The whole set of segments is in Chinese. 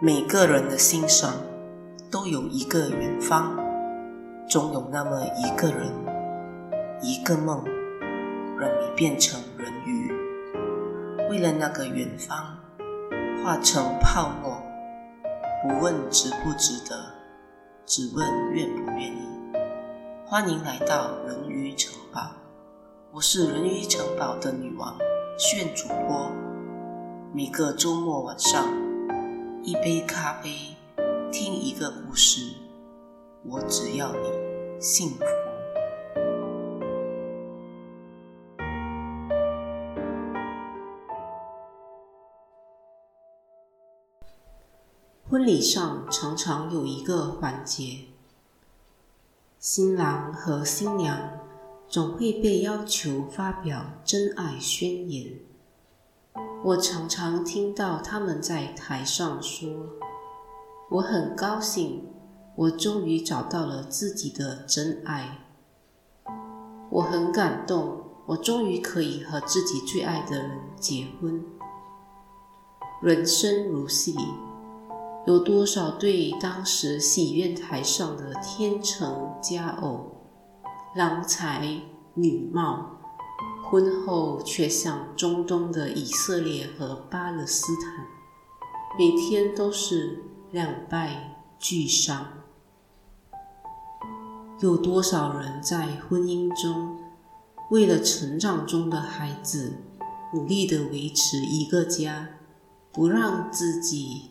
每个人的心上都有一个远方，总有那么一个人，一个梦，让你变成人鱼。为了那个远方，化成泡沫，不问值不值得，只问愿不愿意。欢迎来到人鱼城堡，我是人鱼城堡的女王，炫主播。每个周末晚上，一杯咖啡，听一个故事，我只要你幸福。婚礼上常常有一个环节，新郎和新娘总会被要求发表真爱宣言。我常常听到他们在台上说：“我很高兴，我终于找到了自己的真爱。我很感动，我终于可以和自己最爱的人结婚。”人生如戏，有多少对当时喜宴台上的天成佳偶、郎才女貌，婚后却像中东的以色列和巴勒斯坦，每天都是两败俱伤。有多少人在婚姻中，为了成长中的孩子，努力地维持一个家，不让自己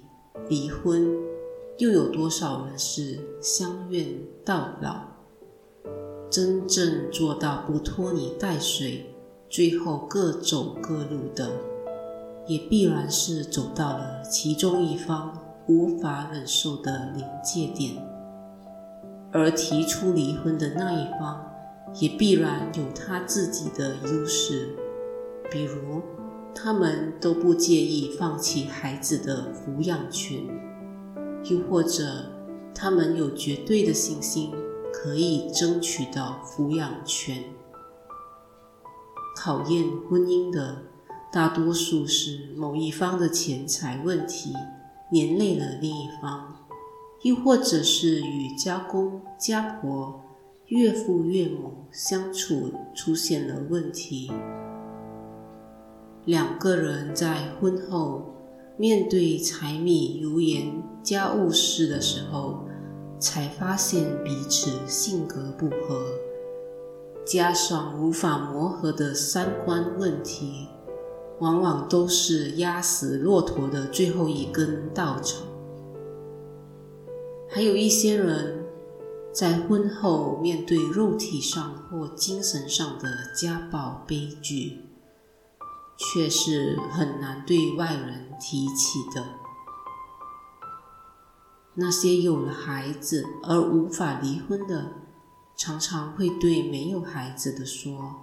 离婚？又有多少人是相怨到老？真正做到不拖泥带水，最后各走各路的，也必然是走到了其中一方无法忍受的临界点，而提出离婚的那一方，也必然有他自己的优势，比如他们都不介意放弃孩子的抚养权，又或者他们有绝对的信心可以争取到抚养权。考验婚姻的大多数是某一方的钱财问题连累了另一方，又或者是与家公、家婆、岳父、岳母相处出现了问题。两个人在婚后面对柴米油盐家务事的时候，才发现彼此性格不合。加上无法磨合的三观问题，往往都是压死骆驼的最后一根稻草。还有一些人在婚后面对肉体上或精神上的家暴悲剧，却是很难对外人提起的。那些有了孩子而无法离婚的，常常会对没有孩子的说：“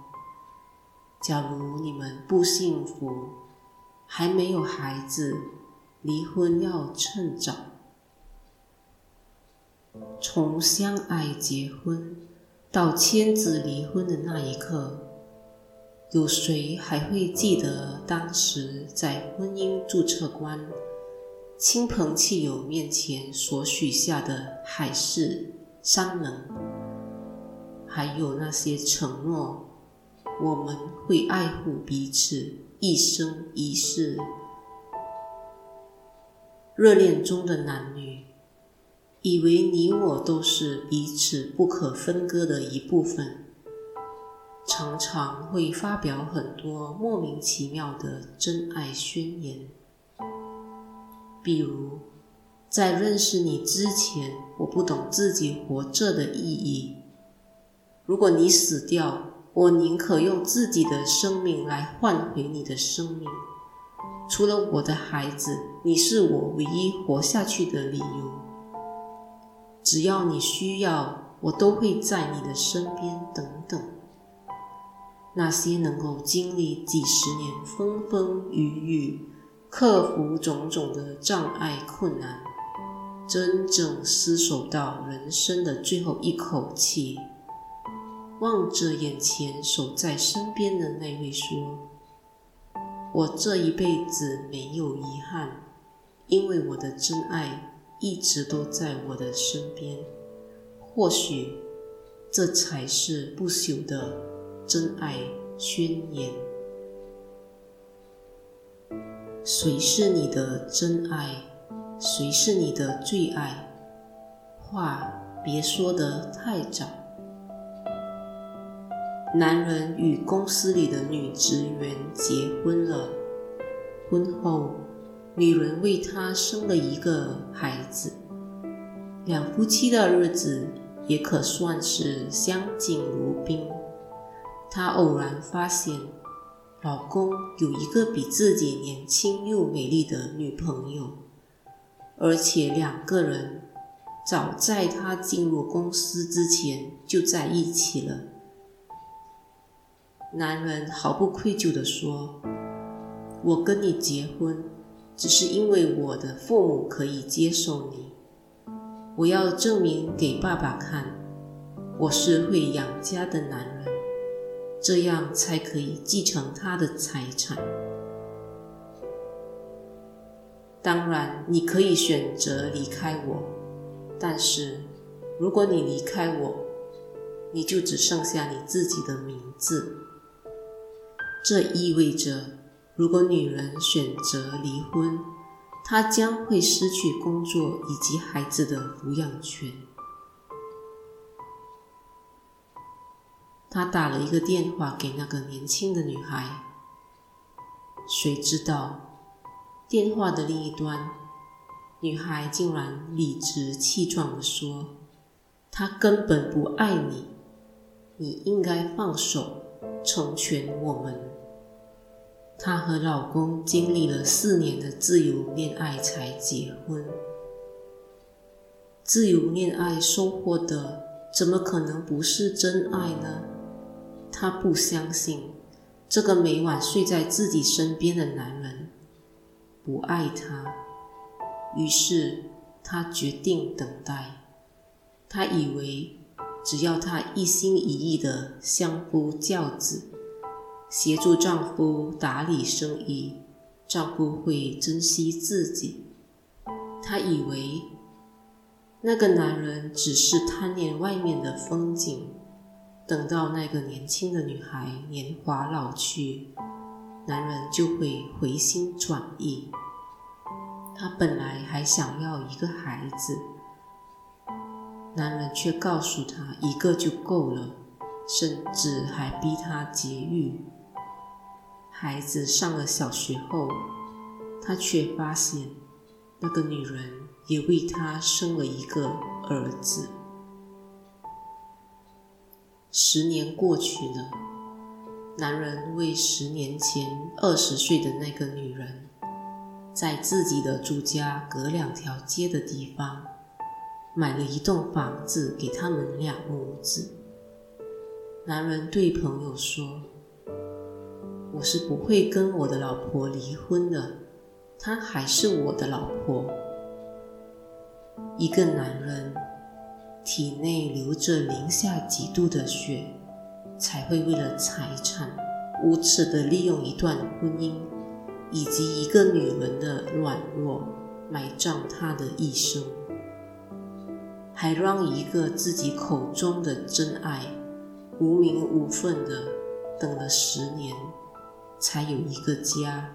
假如你们不幸福，还没有孩子，离婚要趁早。”从相爱结婚到签字离婚的那一刻，有谁还会记得当时在婚姻注册官、亲朋戚友面前所许下的海誓山盟？还有那些承诺，我们会爱护彼此一生一世。热恋中的男女，以为你我都是彼此不可分割的一部分，常常会发表很多莫名其妙的真爱宣言。比如，在认识你之前，我不懂自己活着的意义。如果你死掉，我宁可用自己的生命来换回你的生命。除了我的孩子，你是我唯一活下去的理由。只要你需要，我都会在你的身边。等等，那些能够经历几十年风风雨雨，克服种种的障碍困难，真正厮守到人生的最后一口气。望着眼前守在身边的那位说：“我这一辈子没有遗憾，因为我的真爱一直都在我的身边。或许这才是不朽的真爱宣言。谁是你的真爱？谁是你的最爱？话别说得太早。男人与公司里的女职员结婚了，婚后，女人为他生了一个孩子，两夫妻的日子也可算是相敬如宾。她偶然发现，老公有一个比自己年轻又美丽的女朋友，而且两个人早在她进入公司之前就在一起了。男人毫不愧疚地说：“我跟你结婚。”只是因为我的父母可以接受你，我要证明给爸爸看，我是会养家的男人，这样才可以继承他的财产。当然，你可以选择离开我，但是如果你离开我，你就只剩下你自己的名字。这意味着。如果女人选择离婚，她将会失去工作以及孩子的抚养权。他打了一个电话给那个年轻的女孩，谁知道电话的另一端，女孩竟然理直气壮地说：“他根本不爱你，你应该放手，成全我们。”她和老公经历了四年的自由恋爱才结婚。自由恋爱收获的怎么可能不是真爱呢？她不相信这个每晚睡在自己身边的男人不爱她，于是她决定等待。她以为只要她一心一意的相夫教子。协助丈夫打理生意，丈夫会珍惜自己。她以为那个男人只是贪恋外面的风景，等到那个年轻的女孩年华老去，男人就会回心转意。她本来还想要一个孩子，男人却告诉她一个就够了，甚至还逼她节育。孩子上了小学后，他却发现那个女人也为他生了一个儿子。十年过去了，男人为十年前二十岁的那个女人，在自己的住家隔两条街的地方，买了一栋房子给他们两母子。男人对朋友说。我是不会跟我的老婆离婚的，她还是我的老婆。一个男人体内流着零下几度的血，才会为了财产无耻地利用一段婚姻以及一个女人的软弱，埋葬她的一生，还让一个自己口中的真爱无名无分地等了十年。才有一个家。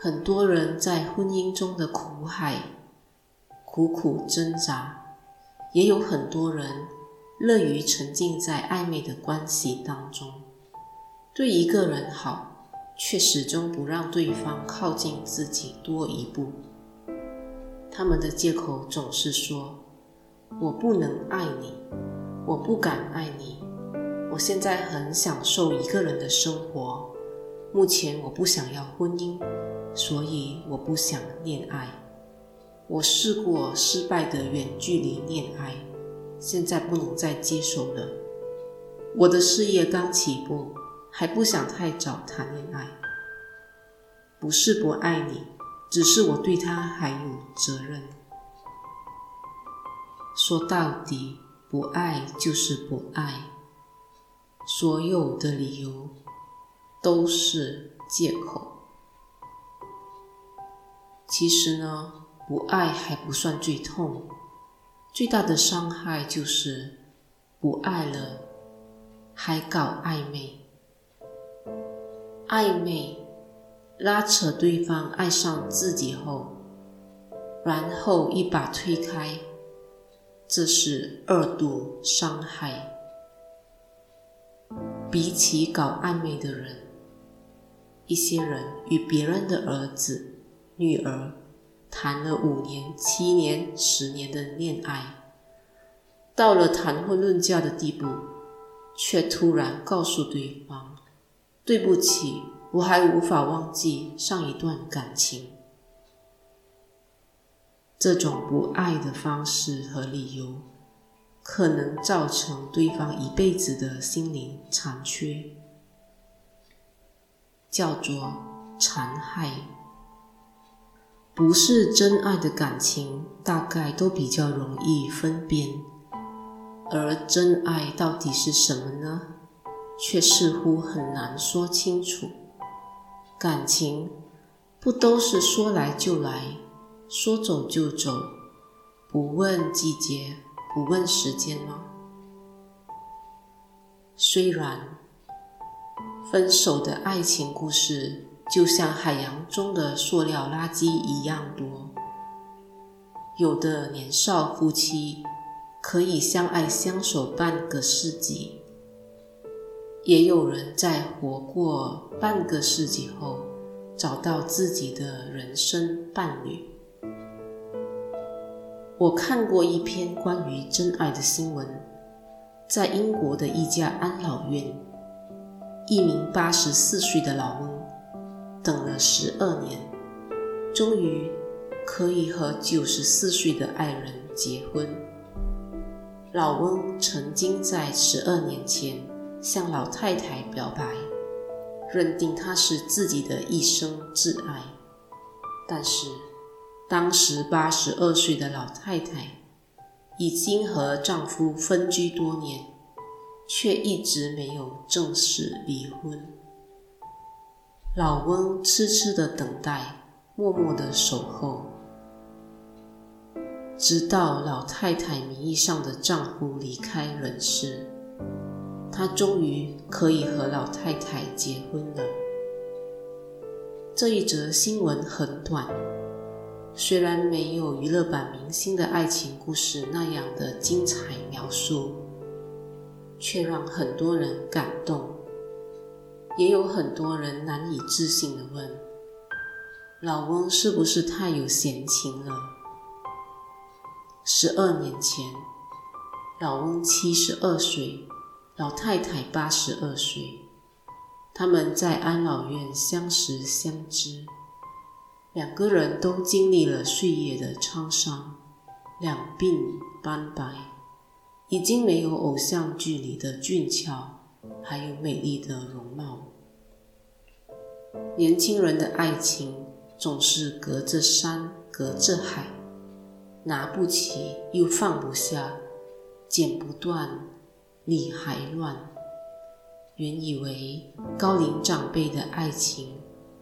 很多人在婚姻中的苦海苦苦挣扎，也有很多人乐于沉浸在暧昧的关系当中，对一个人好，却始终不让对方靠近自己多一步。他们的借口总是说：“我不能爱你，我不敢爱你。”我现在很享受一个人的生活，目前我不想要婚姻，所以我不想恋爱。我试过失败的远距离恋爱，现在不能再接受了。我的事业刚起步，还不想太早谈恋爱。不是不爱你，只是我对他还有责任。说到底，不爱就是不爱。所有的理由都是借口。其其实呢，不爱还不算最痛，最大的伤害就是不爱了，还搞暧昧。暧昧，拉扯对方爱上自己后，然后一把推开，这是二度伤害。比起搞暧昧的人，一些人与别人的儿子、女儿谈了五年、七年、十年的恋爱，到了谈婚论嫁的地步，却突然告诉对方。对不起，我还无法忘记上一段感情。这种不爱的方式和理由，可能造成对方一辈子的心灵残缺，叫做残害。不是真爱的感情，大概都比较容易分辨，而真爱到底是什么呢？却似乎很难说清楚。感情不都是说来就来，说走就走，不问季节，不问时间吗？虽然分手的爱情故事就像海洋中的塑料垃圾一样多，有的年少夫妻可以相爱相守半个世纪。也有人在活过半个世纪后，找到自己的人生伴侣。我看过一篇关于真爱的新闻，在英国的一家安老院，一名八十四岁的老翁等了十二年，终于可以和九十四岁的爱人结婚。老翁曾经在十二年前。向老太太表白，认定她是自己的一生挚爱。但是，当时八十二岁的老太太已经和丈夫分居多年，却一直没有正式离婚。老翁痴痴的等待，默默的守候，直到老太太名义上的丈夫离开人世。他终于可以和老太太结婚了。这一则新闻很短，虽然没有娱乐版明星的爱情故事那样的精彩描述，却让很多人感动，也有很多人难以置信地问：老翁是不是太有闲情了？十二年前，老翁七十二岁。老太太八十二岁，他们在安老院相识相知，两个人都经历了岁月的沧桑，两鬓斑白，已经没有偶像剧里的俊俏，还有美丽的容貌。年轻人的爱情总是隔着山，隔着海，拿不起又放不下，剪不断。理还乱，原以为高龄长辈的爱情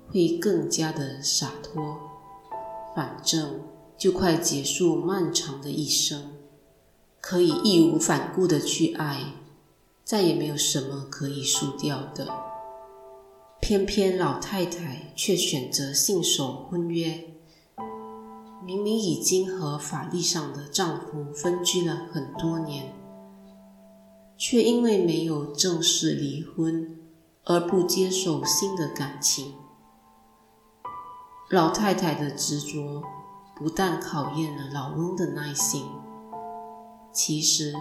会更加的洒脱，反正就快结束漫长的一生，可以义无反顾的去爱，再也没有什么可以输掉的。偏偏老太太却选择信守婚约，明明已经和法律上的丈夫分居了很多年。却因为没有正式离婚而不接受新的感情。老太太的执着不但考验了老翁的耐心，其实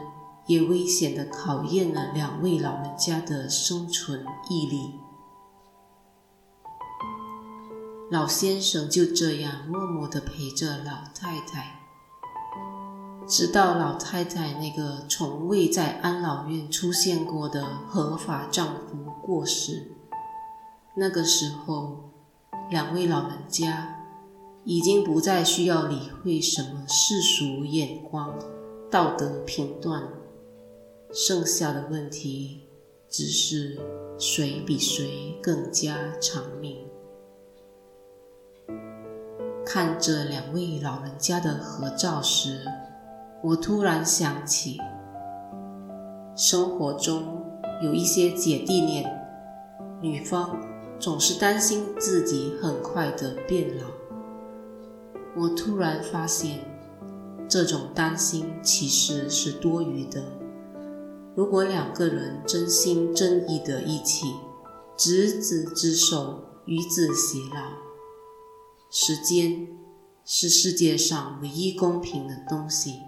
也危险地考验了两位老人家的生存毅力。老先生就这样默默地陪着老太太。直到老太太那个从未在安老院出现过的合法丈夫过世，那个时候，两位老人家已经不再需要理会什么世俗眼光、道德评断，剩下的问题只是谁比谁更加长命。看着两位老人家的合照时，我突然想起，生活中有一些姐弟恋，女方总是担心自己很快的变老。我突然发现，这种担心其实是多余的。如果两个人真心真意的一起，执子之手，与子偕老。时间是世界上唯一公平的东西。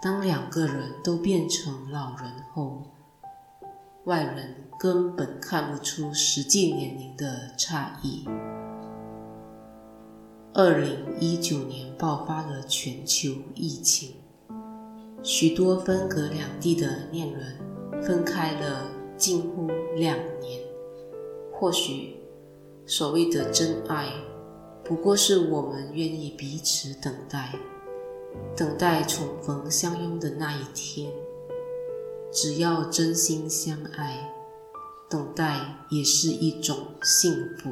当两个人都变成老人后，外人根本看不出实际年龄的差异。二零一九年爆发了全球疫情，许多分隔两地的恋人分开了近乎两年。或许，所谓的真爱，不过是我们愿意彼此等待，等待重逢相拥的那一天。只要真心相爱，等待也是一种幸福。